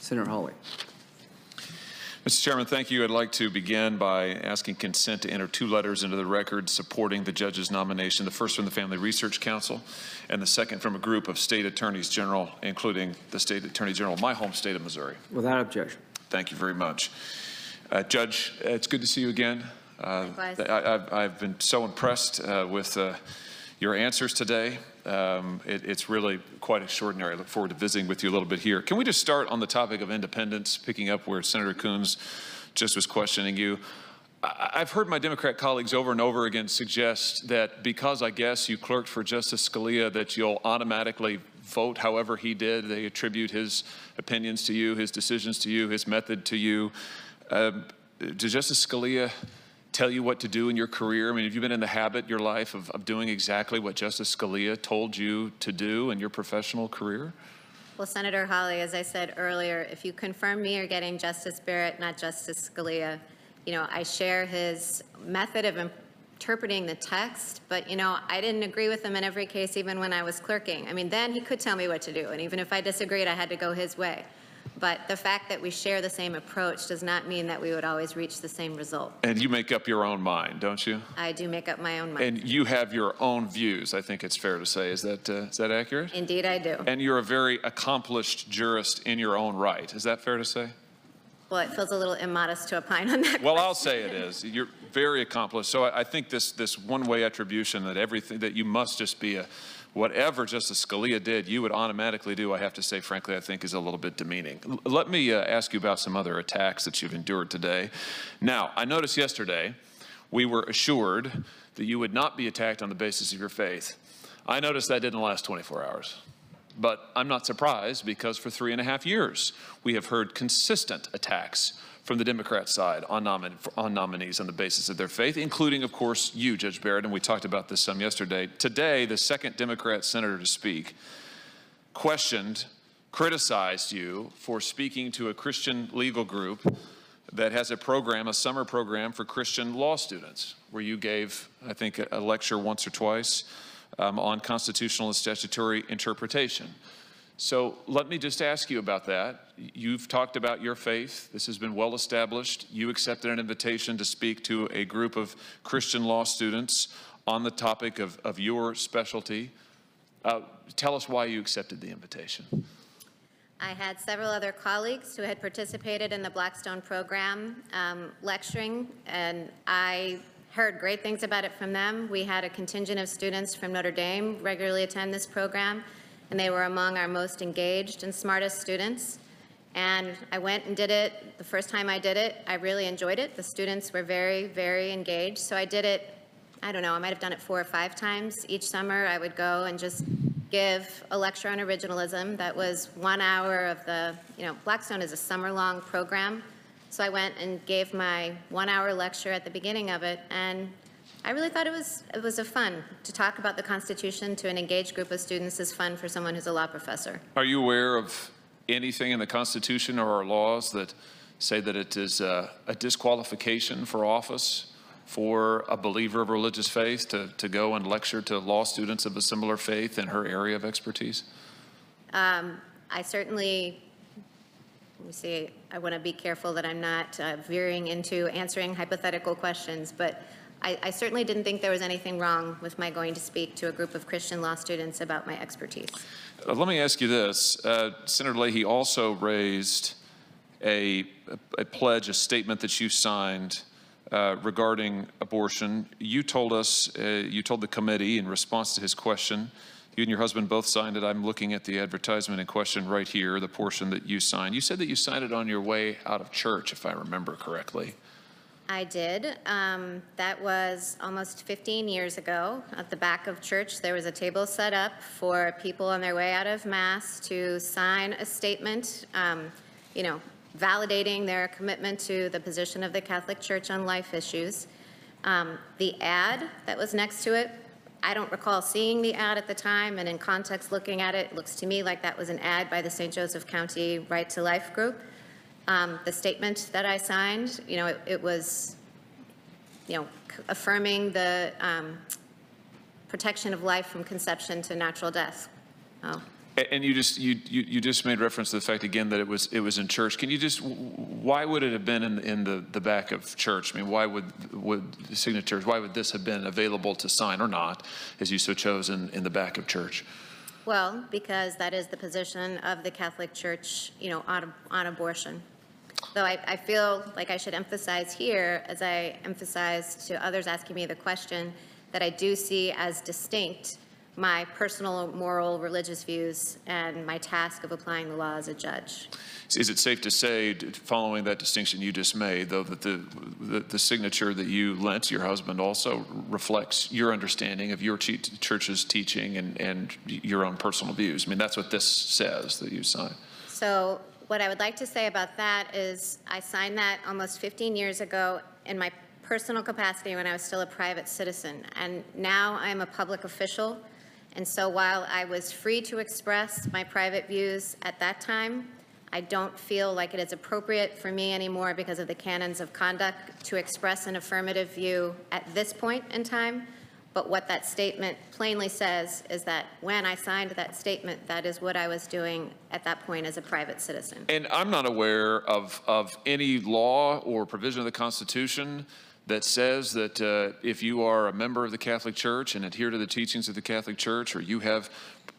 Senator Hawley. Mr. Chairman, thank you. I'd like to begin by asking consent to enter two letters into the record supporting the judge's nomination. The first from the Family Research Council, and the second from a group of state attorneys general, including the state attorney general of my home state of Missouri. Without objection. Thank you very much. Uh, Judge, it's good to see you again. Uh, I, I've, I've been so impressed uh, with uh, your answers today. Um, it, it's really quite extraordinary. I look forward to visiting with you a little bit here. Can we just start on the topic of independence, picking up where Senator Coons just was questioning you? I- I've heard my Democrat colleagues over and over again suggest that because I guess you clerked for Justice Scalia, that you'll automatically vote however he did. They attribute his opinions to you, his decisions to you, his method to you. Um, Does Justice Scalia tell you what to do in your career? I mean, have you been in the habit your life of, of doing exactly what Justice Scalia told you to do in your professional career? Well, Senator Hawley, as I said earlier, if you confirm me, you're getting Justice Barrett, not Justice Scalia. You know, I share his method of interpreting the text, but, you know, I didn't agree with him in every case, even when I was clerking. I mean, then he could tell me what to do, and even if I disagreed, I had to go his way. But the fact that we share the same approach does not mean that we would always reach the same result. And you make up your own mind, don't you? I do make up my own mind. And you have your own views, I think it's fair to say. Is that, uh, is that accurate? Indeed, I do. And you're a very accomplished jurist in your own right. Is that fair to say? Well, it feels a little immodest to opine on that Well, I'll say it is. You're very accomplished. So I, I think this, this one-way attribution that everything, that you must just be a, whatever Justice Scalia did, you would automatically do, I have to say, frankly, I think is a little bit demeaning. L- let me uh, ask you about some other attacks that you've endured today. Now, I noticed yesterday we were assured that you would not be attacked on the basis of your faith. I noticed that didn't last 24 hours. But I'm not surprised because for three and a half years, we have heard consistent attacks from the Democrat side on, nomin- on nominees on the basis of their faith, including, of course, you, Judge Barrett, and we talked about this some yesterday. Today, the second Democrat senator to speak questioned, criticized you for speaking to a Christian legal group that has a program, a summer program for Christian law students, where you gave, I think, a- lecture once or twice um, on constitutional and statutory interpretation. So let me just ask you about that. You've talked about your faith. This has been well established. You accepted an invitation to speak to a group of Christian law students on the topic of, of your specialty. Uh, tell us why you accepted the invitation. I had several other colleagues who had participated in the Blackstone program um, lecturing, and I heard great things about it from them. We had a contingent of students from Notre Dame regularly attend this program, and they were among our most engaged and smartest students. And I went and did it. The first time I did it, I really enjoyed it. The students were very, very engaged. So I did it, I don't know, I might have done it four or five times. Each summer, I would go and just give a lecture on originalism that was one hour of the, you know, Blackstone is a summer-long program. So I went and gave my one-hour lecture at the beginning of it, and I really thought it was, it was a fun. To talk about the Constitution to an engaged group of students is fun for someone who's a law professor. Are you aware of anything in the Constitution or our laws that say that it is a, a disqualification for office for a believer of religious faith to, to go and lecture to law students of a similar faith in her area of expertise? I certainly, let me see, I want to be careful that I'm not uh, veering into answering hypothetical questions, but I, I certainly didn't think there was anything wrong with my going to speak to a group of Christian law students about my expertise. Uh, Let me ask you this. Uh, Senator Leahy also raised a, a pledge, a statement that you signed uh, regarding abortion. You told us, uh, you told the committee in response to his question, you and your husband both signed it. I'm looking at the advertisement in question right here, the portion that you signed. You said that you signed it on your way out of church, if I remember correctly. I did. Um, That was almost 15 years ago. At the back of church, there was a table set up for people on their way out of Mass to sign a statement, um, you know, validating their commitment to the position of the Catholic Church on life issues. Um, The ad that was next to it, I don't recall seeing the ad at the time, and in context looking at it, it looks to me like that was an ad by the St. Joseph County Right to Life Group. Um, The statement that I signed, you know, it- it was, you know, affirming the um, protection of life from conception to natural death. Oh, And you just, you, you, you just made reference to the fact again that it was, it was in church. Can you just, why would it have been in, in the, the back of church? I mean, why would, would signatures, why would this have been available to sign or not, as you so chose in, in the back of church? Well, because that is the position of the Catholic Church, you know, on, on abortion. Though I, I feel like I should emphasize here, as I emphasized to others asking me the question, that I do see as distinct my personal, moral, religious views and my task of applying the law as a judge. Is it safe to say, following that distinction you just made, though, that the, the, the signature that you lent to your husband also reflects your understanding of your church's teaching and, and your own personal views? I mean, that's what this says that you signed. So what I would like to say about that is I signed that almost 15 years ago in my personal capacity when I was still a private citizen. And now I'm a public official. And so while I was free to express my private views at that time, I don't feel like it is appropriate for me anymore because of the canons of conduct to express an affirmative view at this point in time. But what that statement plainly says is that when I signed that statement, that is what I was doing at that point as a private citizen. And I'm not aware of, of any law or provision of the Constitution that says that uh, if you are a member of the Catholic Church and adhere to the teachings of the Catholic Church, or you have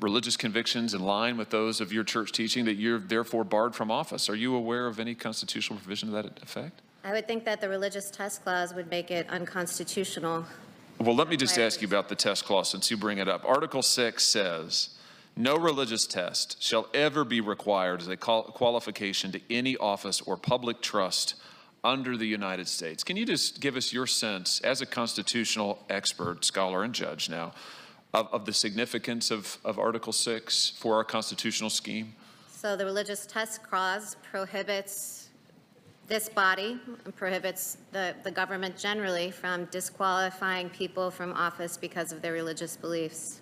religious convictions in line with those of your church teaching, that you're therefore barred from office. Are you aware of any constitutional provision to that effect? I would think that the religious test clause would make it unconstitutional. Well, let me just ask you about the test clause since you bring it up. Article 6 says, "No religious test shall ever be required as a qualification to any office or public trust under the United States." Can you just give us your sense, as a constitutional expert, scholar, and judge now, of, of the significance of, of Article 6 for our constitutional scheme? So the religious test clause prohibits this body, prohibits the, the government generally from disqualifying people from office because of their religious beliefs.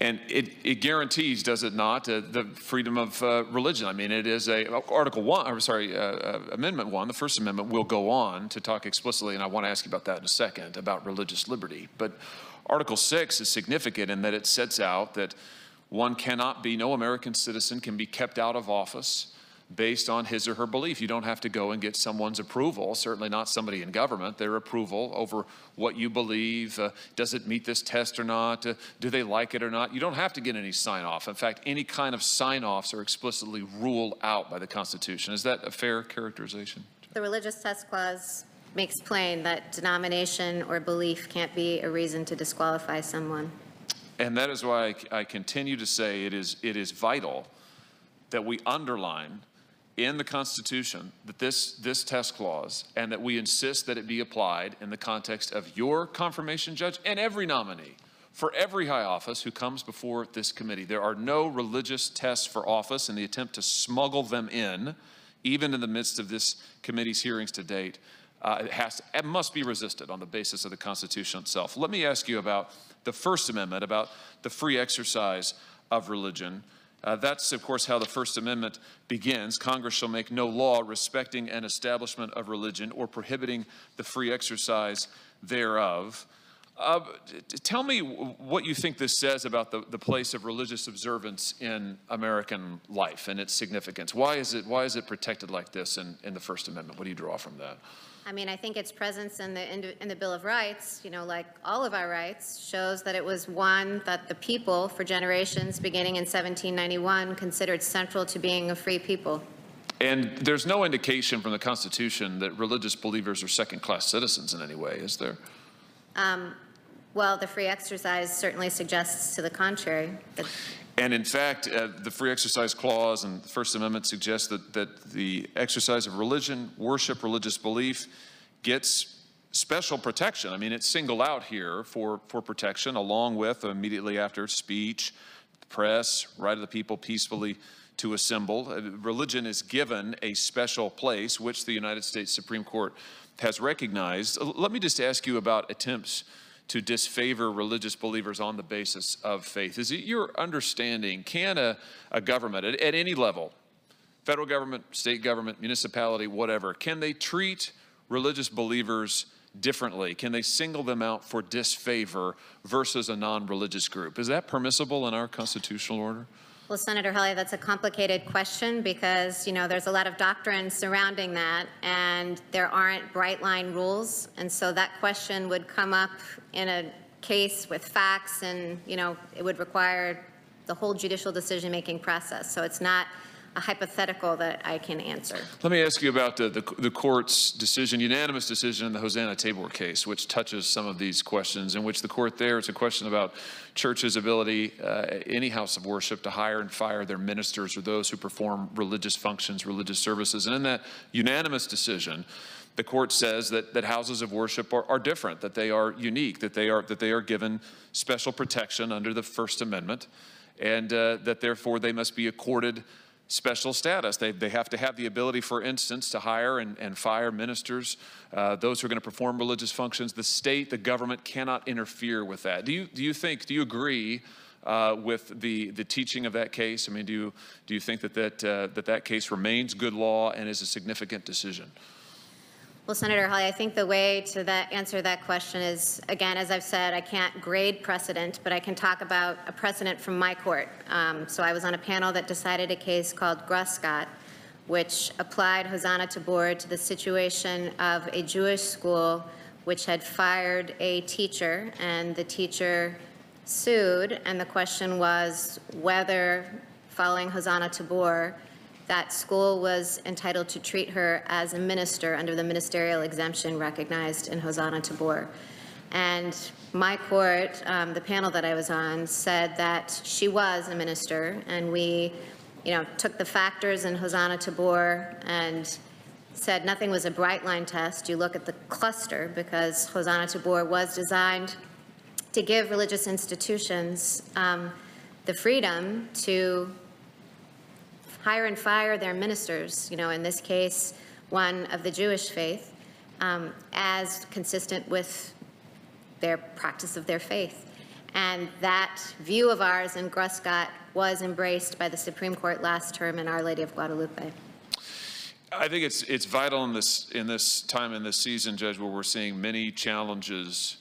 And it, it guarantees, does it not, uh, the freedom of uh, religion? I mean, it is a, Article 1, or sorry, uh, uh, Amendment 1, the First Amendment will go on to talk explicitly, and I want to ask you about that in a second, about religious liberty. But Article 6 is significant in that it sets out that one cannot be, no American citizen can be kept out of office based on his or her belief. You don't have to go and get someone's approval, certainly not somebody in government, their approval over what you believe. Uh, does it meet this test or not? Uh, do they like it or not? You don't have to get any sign off. In fact, any kind of sign offs are explicitly ruled out by the Constitution. Is that a fair characterization? The religious test clause makes plain that denomination or belief can't be a reason to disqualify someone. And that is why I, I continue to say it is, it is vital that we underline in the Constitution that this, this test clause and that we insist that it be applied in the context of your confirmation judge and every nominee for every high office who comes before this committee. There are no religious tests for office and the attempt to smuggle them in, even in the midst of this committee's hearings to date. Uh, it, has, it must be resisted on the basis of the Constitution itself. Let me ask you about the First Amendment, about the free exercise of religion. Uh, that's, of course, how the First Amendment begins. Congress shall make no law respecting an establishment of religion or prohibiting the free exercise thereof. Uh, tell me what you think this says about the, the place of religious observance in American life and its significance. Why is it, why is it protected like this in, in the First Amendment? What do you draw from that? I mean, I think its presence in the, in the Bill of Rights, you know, like all of our rights, shows that it was one that the people, for generations beginning in 1791, considered central to being a free people. And there's no indication from the Constitution that religious believers are second class citizens in any way, is there? Um, Well, the free exercise certainly suggests to the contrary. And in fact, uh, the free exercise clause and the First Amendment suggests that, that the exercise of religion, worship, religious belief gets special protection. I mean, it's singled out here for, for protection, along with immediately after speech, press, right of the people peacefully to assemble. Uh, Religion is given a special place, which the United States Supreme Court has recognized. Uh, Let me just ask you about attempts to disfavor religious believers on the basis of faith. Is it your understanding, can a, a government at, at any level, federal government, state government, municipality, whatever, can they treat religious believers differently? Can they single them out for disfavor versus a non religious group? Is that permissible in our constitutional order? Well, Senator Hawley, that's a complicated question because, you know, there's a lot of doctrine surrounding that, and there aren't bright line rules. And so that question would come up in a case with facts, and, you know, it would require the whole judicial decision-making process. So it's not a hypothetical that I can answer. Let me ask you about the, the, the court's decision, unanimous decision in the Hosanna Tabor case, which touches some of these questions, in which the court there, it's a question about churches' ability, uh, any house of worship, to hire and fire their ministers or those who perform religious functions, religious services. And in that unanimous decision, the court says that, that houses of worship are, are different, that they are unique, that they are, that they are given special protection under the First Amendment, and uh, that therefore they must be accorded special status. They, they have to have the ability, for instance, to hire and, and fire ministers, uh, those who are going to perform religious functions. The state, the government cannot interfere with that. Do you, do you think, do you agree uh, with the, the teaching of that case? I mean, do you, do you think that that, uh, that that case remains good law and is a significant decision? Well, Senator Hawley, I think the way to that, answer that question is, again, as I've said, I can't grade precedent, but I can talk about a precedent from my court. Um, so I was on a panel that decided a case called Grussgott, which applied Hosanna Tabor to the situation of a Jewish school which had fired a teacher, and the teacher sued, and the question was whether, following Hosanna Tabor, that school was entitled to treat her as a minister under the ministerial exemption recognized in Hosanna Tabor. And my court, um, the panel that I was on, said that she was a minister, and we, you know, took the factors in Hosanna Tabor and said nothing was a bright line test. You look at the cluster because Hosanna Tabor was designed to give religious institutions um, the freedom to hire and fire their ministers, you know, in this case, one of the Jewish faith, um, as consistent with their practice of their faith. And that view of ours in Grussgott was embraced by the Supreme Court last term in Our Lady of Guadalupe. I think it's it's vital in this in this time in this season, Judge, where we're seeing many challenges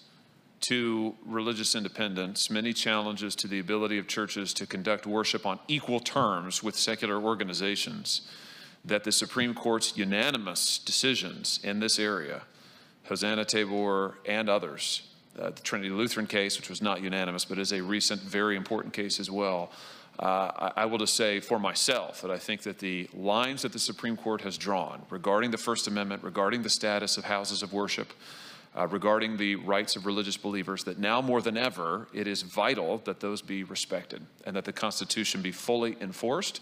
to religious independence, many challenges to the ability of churches to conduct worship on equal terms with secular organizations, that the Supreme Court's unanimous decisions in this area, Hosanna Tabor and others, uh, the Trinity Lutheran case, which was not unanimous, but is a recent, very important case as well. Uh, I, I will just say for myself that I think that the lines that the Supreme Court has drawn regarding the First Amendment, regarding the status of houses of worship, uh, regarding the rights of religious believers, that now more than ever, it is vital that those be respected and that the Constitution be fully enforced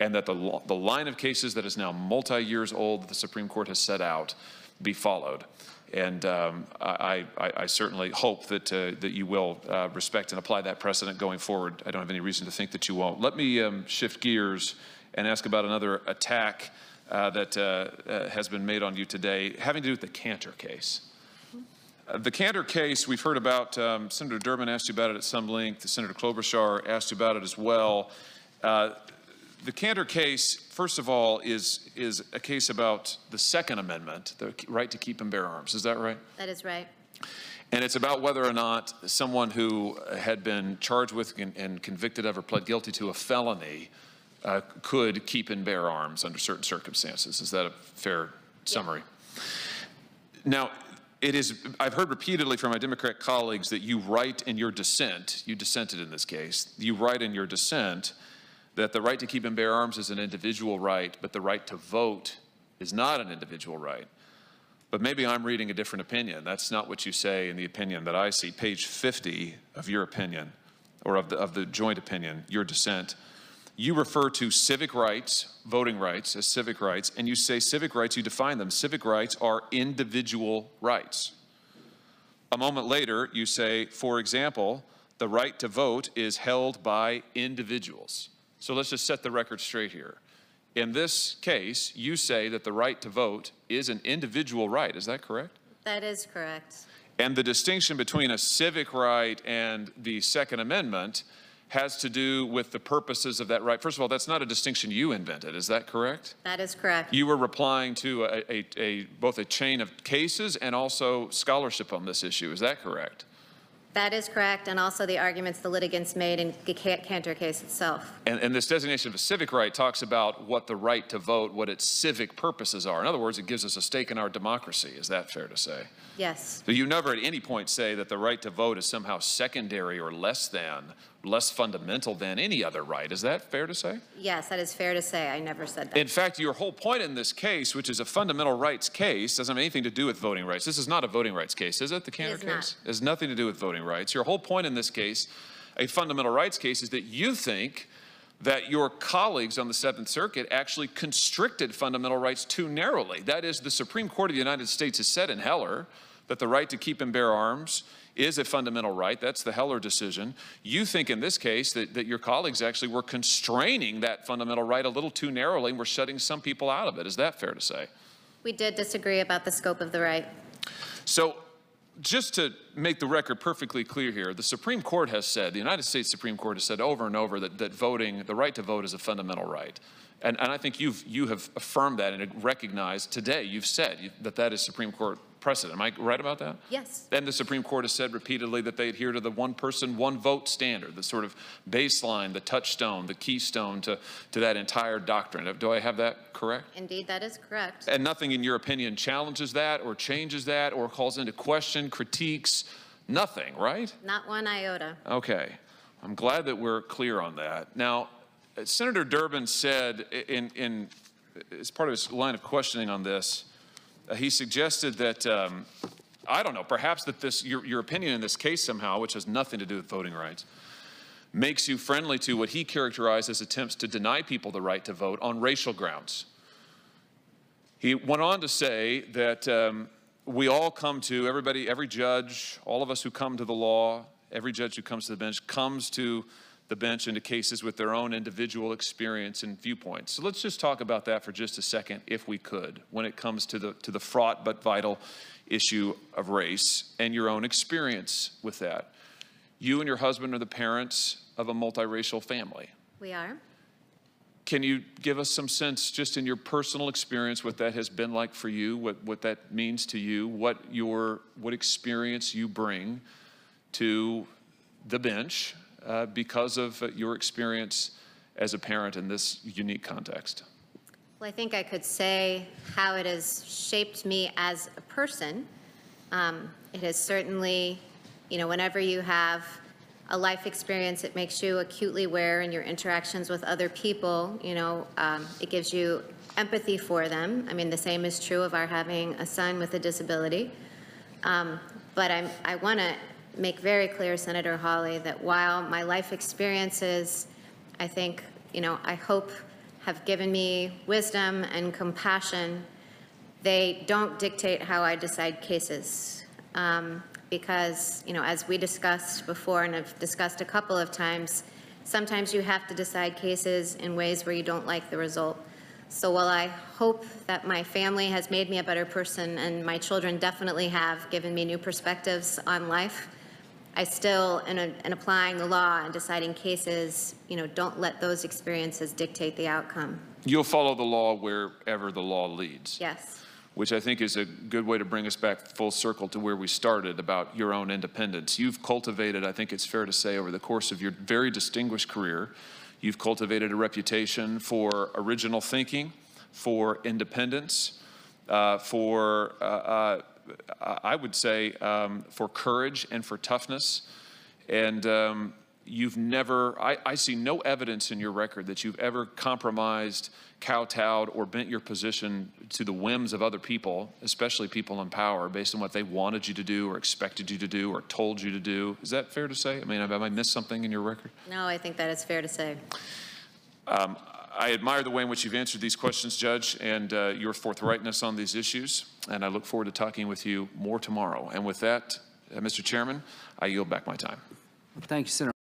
and that the, the line of cases that is now multi years old that the Supreme Court has set out be followed. And um, I, I, I, certainly hope that, uh, that you will uh, respect and apply that precedent going forward. I don't have any reason to think that you won't. Let me um, shift gears and ask about another attack uh, that uh, uh, has been made on you today, having to do with the Kanter case. Uh, the Kanter case, we've heard about, um, Senator Durbin asked you about it at some length, Senator Klobuchar asked you about it as well. Uh, the Kanter case, first of all, is, is a case about the Second Amendment, the right to keep and bear arms. Is that right? That is right. And it's about whether or not someone who had been charged with and, and convicted of or pled guilty to a felony uh, could keep and bear arms under certain circumstances. Is that a fair summary? Yeah. Now, it is, I've heard repeatedly from my Democrat colleagues that you write in your dissent, you dissented in this case, you write in your dissent that the right to keep and bear arms is an individual right, but the right to vote is not an individual right. But maybe I'm reading a different opinion. That's not what you say in the opinion that I see. Page 50 of your opinion, or of the, of the joint opinion, your dissent you refer to civic rights, voting rights, as civic rights, and you say civic rights, you define them. Civic rights are individual rights. A moment later, you say, for example, the right to vote is held by individuals. So let's just set the record straight here. In this case, you say that the right to vote is an individual right. Is that correct? That is correct. And the distinction between a civic right and the Second Amendment has to do with the purposes of that right. First of all, that's not a distinction you invented, is that correct? That is correct. You were replying to a, a, a, both a chain of cases and also scholarship on this issue, is that correct? That is correct, and also the arguments the litigants made in the Kanter case itself. And, and this designation of a civic right talks about what the right to vote, what its civic purposes are. In other words, it gives us a stake in our democracy. Is that fair to say? Yes, So you never at any point say that the right to vote is somehow secondary or less than, less fundamental than any other right. Is that fair to say? yes, that is fair to say. I never said that. In fact, your whole point in this case, which is a fundamental rights case, doesn't have anything to do with voting rights. This is not a voting rights case, is it? The Kanter is not. case? It has nothing to do with voting rights. Your whole point in this case, a fundamental rights case, is that you think that your colleagues on the Seventh Circuit actually constricted fundamental rights too narrowly. That is, the Supreme Court of the United States has said in Heller that the right to keep and bear arms is a fundamental right. That's the Heller decision. You think in this case that, that your colleagues actually were constraining that fundamental right a little too narrowly and were shutting some people out of it. Is that fair to say? We did disagree about the scope of the right. So, just to make the record perfectly clear here, the Supreme Court has said, the United States Supreme Court has said over and over that, that voting, the right to vote is a fundamental right. And, and I think you've, you have affirmed that and recognized today, you've said that that is Supreme Court precedent. Am I right about that? Yes, And the Supreme Court has said repeatedly that they adhere to the one person, one vote standard, the sort of baseline, the touchstone, the keystone to, to that entire doctrine. Do I have that correct? indeed, that is correct. And nothing in your opinion challenges that or changes that or calls into question, critiques, nothing, right? Not one iota. Okay. I'm glad that we're clear on that. Now, Senator Durbin said in, in, as part of his line of questioning on this, uh, he suggested that, um, I don't know, perhaps that this, your, your opinion in this case somehow, which has nothing to do with voting rights, makes you friendly to what he characterized as attempts to deny people the right to vote on racial grounds. He went on to say that um, we all come to, everybody, every judge, all of us who come to the law, every judge who comes to the bench comes to the bench into cases with their own individual experience and viewpoints. So let's just talk about that for just a second, if we could, when it comes to the, to the fraught but vital issue of race and your own experience with that. You and your husband are the parents of a multiracial family. We are. Can you give us some sense, just in your personal experience, what that has been like for you, what, what that means to you, what your what experience you bring to the bench uh, because of uh, your experience as a parent in this unique context? Well, I think I could say how it has shaped me as a person. Um, It has certainly, you know, whenever you have a life experience, it makes you acutely aware in your interactions with other people, you know, um, it gives you empathy for them. I mean, the same is true of our having a son with a disability. Um, But I'm, I want to make very clear, Senator Hawley, that while my life experiences, I think, you know, I hope have given me wisdom and compassion, they don't dictate how I decide cases. Um, Because, you know, as we discussed before and have discussed a couple of times, sometimes you have to decide cases in ways where you don't like the result. So while I hope that my family has made me a better person, and my children definitely have given me new perspectives on life, I still, in, a- in applying the law and deciding cases, you know, don't let those experiences dictate the outcome. You'll follow the law wherever the law leads. Yes, which I think is a good way to bring us back full circle to where we started about your own independence. You've cultivated, I think it's fair to say, over the course of your very distinguished career, you've cultivated a reputation for original thinking, for independence, uh, for, uh, uh, I would say, um, for courage and for toughness. And um, you've never, I, I see no evidence in your record that you've ever compromised, kowtowed, or bent your position to the whims of other people, especially people in power, based on what they wanted you to do or expected you to do or told you to do. Is that fair to say? I mean, have I missed something in your record? no, I think that is fair to say. I admire the way in which you've answered these questions, Judge, and uh, your forthrightness on these issues, and I look forward to talking with you more tomorrow. And with that, uh, Mr. Chairman, I yield back my time. Thank you, Senator.